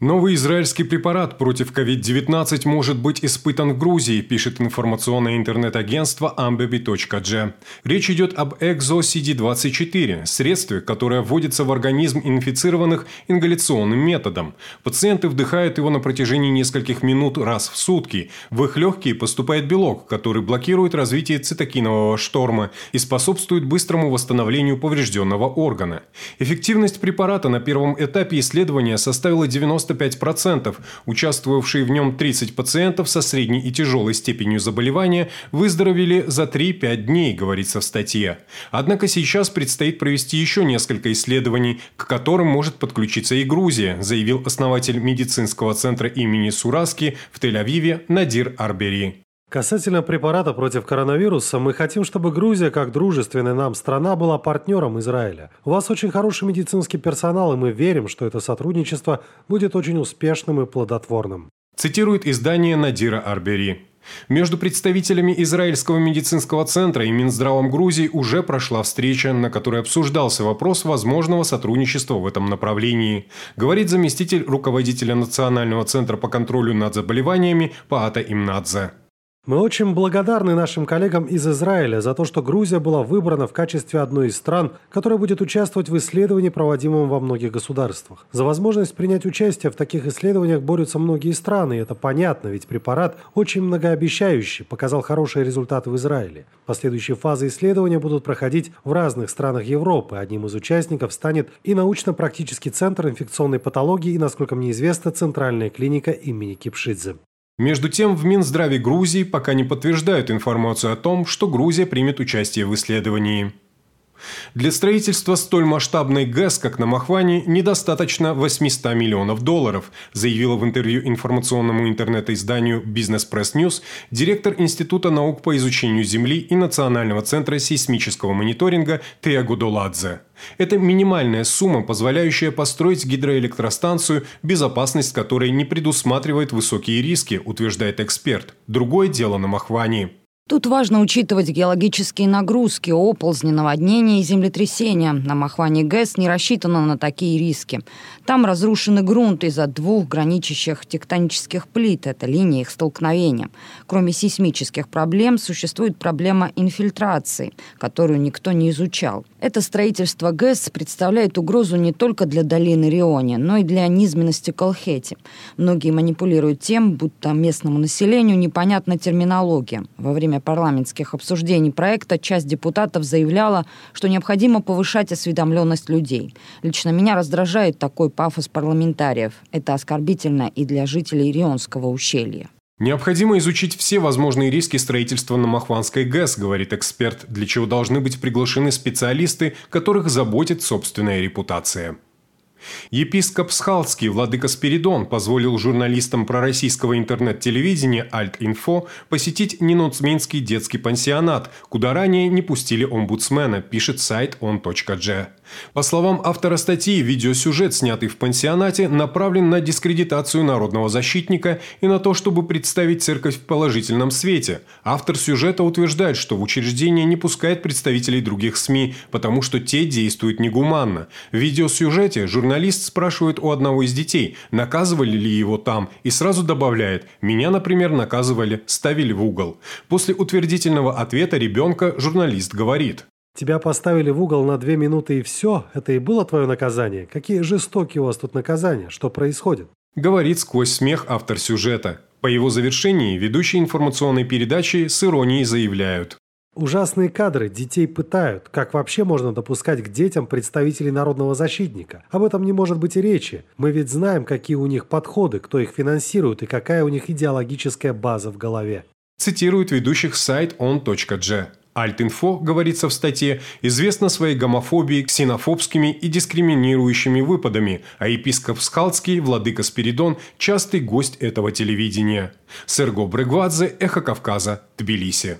Новый израильский препарат против COVID-19 может быть испытан в Грузии, пишет информационное интернет-агентство ambebi.g. Речь идет об ExoCD-24, средстве, которое вводится в организм инфицированных ингаляционным методом. Пациенты вдыхают его на протяжении нескольких минут раз в сутки. В их легкие поступает белок, который блокирует развитие цитокинового шторма и способствует быстрому восстановлению поврежденного органа. Эффективность препарата на первом этапе исследования составила 90 95%. Участвовавшие в нем 30 пациентов со средней и тяжелой степенью заболевания выздоровели за 3-5 дней, говорится в статье. Однако сейчас предстоит провести еще несколько исследований, к которым может подключиться и Грузия, заявил основатель медицинского центра имени Сураски в Тель-Авиве Надир Арбери. Касательно препарата против коронавируса, мы хотим, чтобы Грузия, как дружественная нам страна, была партнером Израиля. У вас очень хороший медицинский персонал, и мы верим, что это сотрудничество будет очень успешным и плодотворным. Цитирует издание Надира Арбери. Между представителями Израильского медицинского центра и Минздравом Грузии уже прошла встреча, на которой обсуждался вопрос возможного сотрудничества в этом направлении, говорит заместитель руководителя Национального центра по контролю над заболеваниями Паата Имнадзе. Мы очень благодарны нашим коллегам из Израиля за то, что Грузия была выбрана в качестве одной из стран, которая будет участвовать в исследовании, проводимом во многих государствах. За возможность принять участие в таких исследованиях борются многие страны, и это понятно, ведь препарат очень многообещающий, показал хорошие результаты в Израиле. Последующие фазы исследования будут проходить в разных странах Европы. Одним из участников станет и научно-практический центр инфекционной патологии и, насколько мне известно, центральная клиника имени Кипшидзе. Между тем, в Минздраве Грузии пока не подтверждают информацию о том, что Грузия примет участие в исследовании. Для строительства столь масштабной ГЭС, как на Махване, недостаточно 800 миллионов долларов, заявила в интервью информационному интернет-изданию Business Press News директор Института наук по изучению Земли и Национального центра сейсмического мониторинга Теа Гудоладзе. Это минимальная сумма, позволяющая построить гидроэлектростанцию, безопасность которой не предусматривает высокие риски, утверждает эксперт. Другое дело на Махване. Тут важно учитывать геологические нагрузки, оползни, наводнения и землетрясения. На Махване ГЭС не рассчитано на такие риски. Там разрушенный грунт из-за двух граничащих тектонических плит. Это линия их столкновения. Кроме сейсмических проблем, существует проблема инфильтрации, которую никто не изучал. Это строительство ГЭС представляет угрозу не только для долины Риони, но и для низменности Колхети. Многие манипулируют тем, будто местному населению непонятна терминология. Во время время парламентских обсуждений проекта часть депутатов заявляла, что необходимо повышать осведомленность людей. Лично меня раздражает такой пафос парламентариев. Это оскорбительно и для жителей Рионского ущелья. Необходимо изучить все возможные риски строительства на Махванской ГЭС, говорит эксперт, для чего должны быть приглашены специалисты, которых заботит собственная репутация. Епископ Схалский, владыка Спиридон, позволил журналистам пророссийского интернет-телевидения Альт-Инфо посетить Ненуцминский детский пансионат, куда ранее не пустили омбудсмена, пишет сайт on.g. По словам автора статьи, видеосюжет, снятый в пансионате, направлен на дискредитацию народного защитника и на то, чтобы представить церковь в положительном свете. Автор сюжета утверждает, что в учреждение не пускает представителей других СМИ, потому что те действуют негуманно. В видеосюжете журналист спрашивает у одного из детей, наказывали ли его там, и сразу добавляет «меня, например, наказывали, ставили в угол». После утвердительного ответа ребенка журналист говорит Тебя поставили в угол на две минуты и все? Это и было твое наказание? Какие жестокие у вас тут наказания? Что происходит?» Говорит сквозь смех автор сюжета. По его завершении ведущие информационной передачи с иронией заявляют. Ужасные кадры, детей пытают. Как вообще можно допускать к детям представителей народного защитника? Об этом не может быть и речи. Мы ведь знаем, какие у них подходы, кто их финансирует и какая у них идеологическая база в голове. Цитирует ведущих сайт on.g. Альтинфо, говорится в статье, известна своей гомофобией, ксенофобскими и дискриминирующими выпадами, а епископ Схалцкий, владыка Спиридон, частый гость этого телевидения. Серго Брегвадзе, Эхо Кавказа, Тбилиси.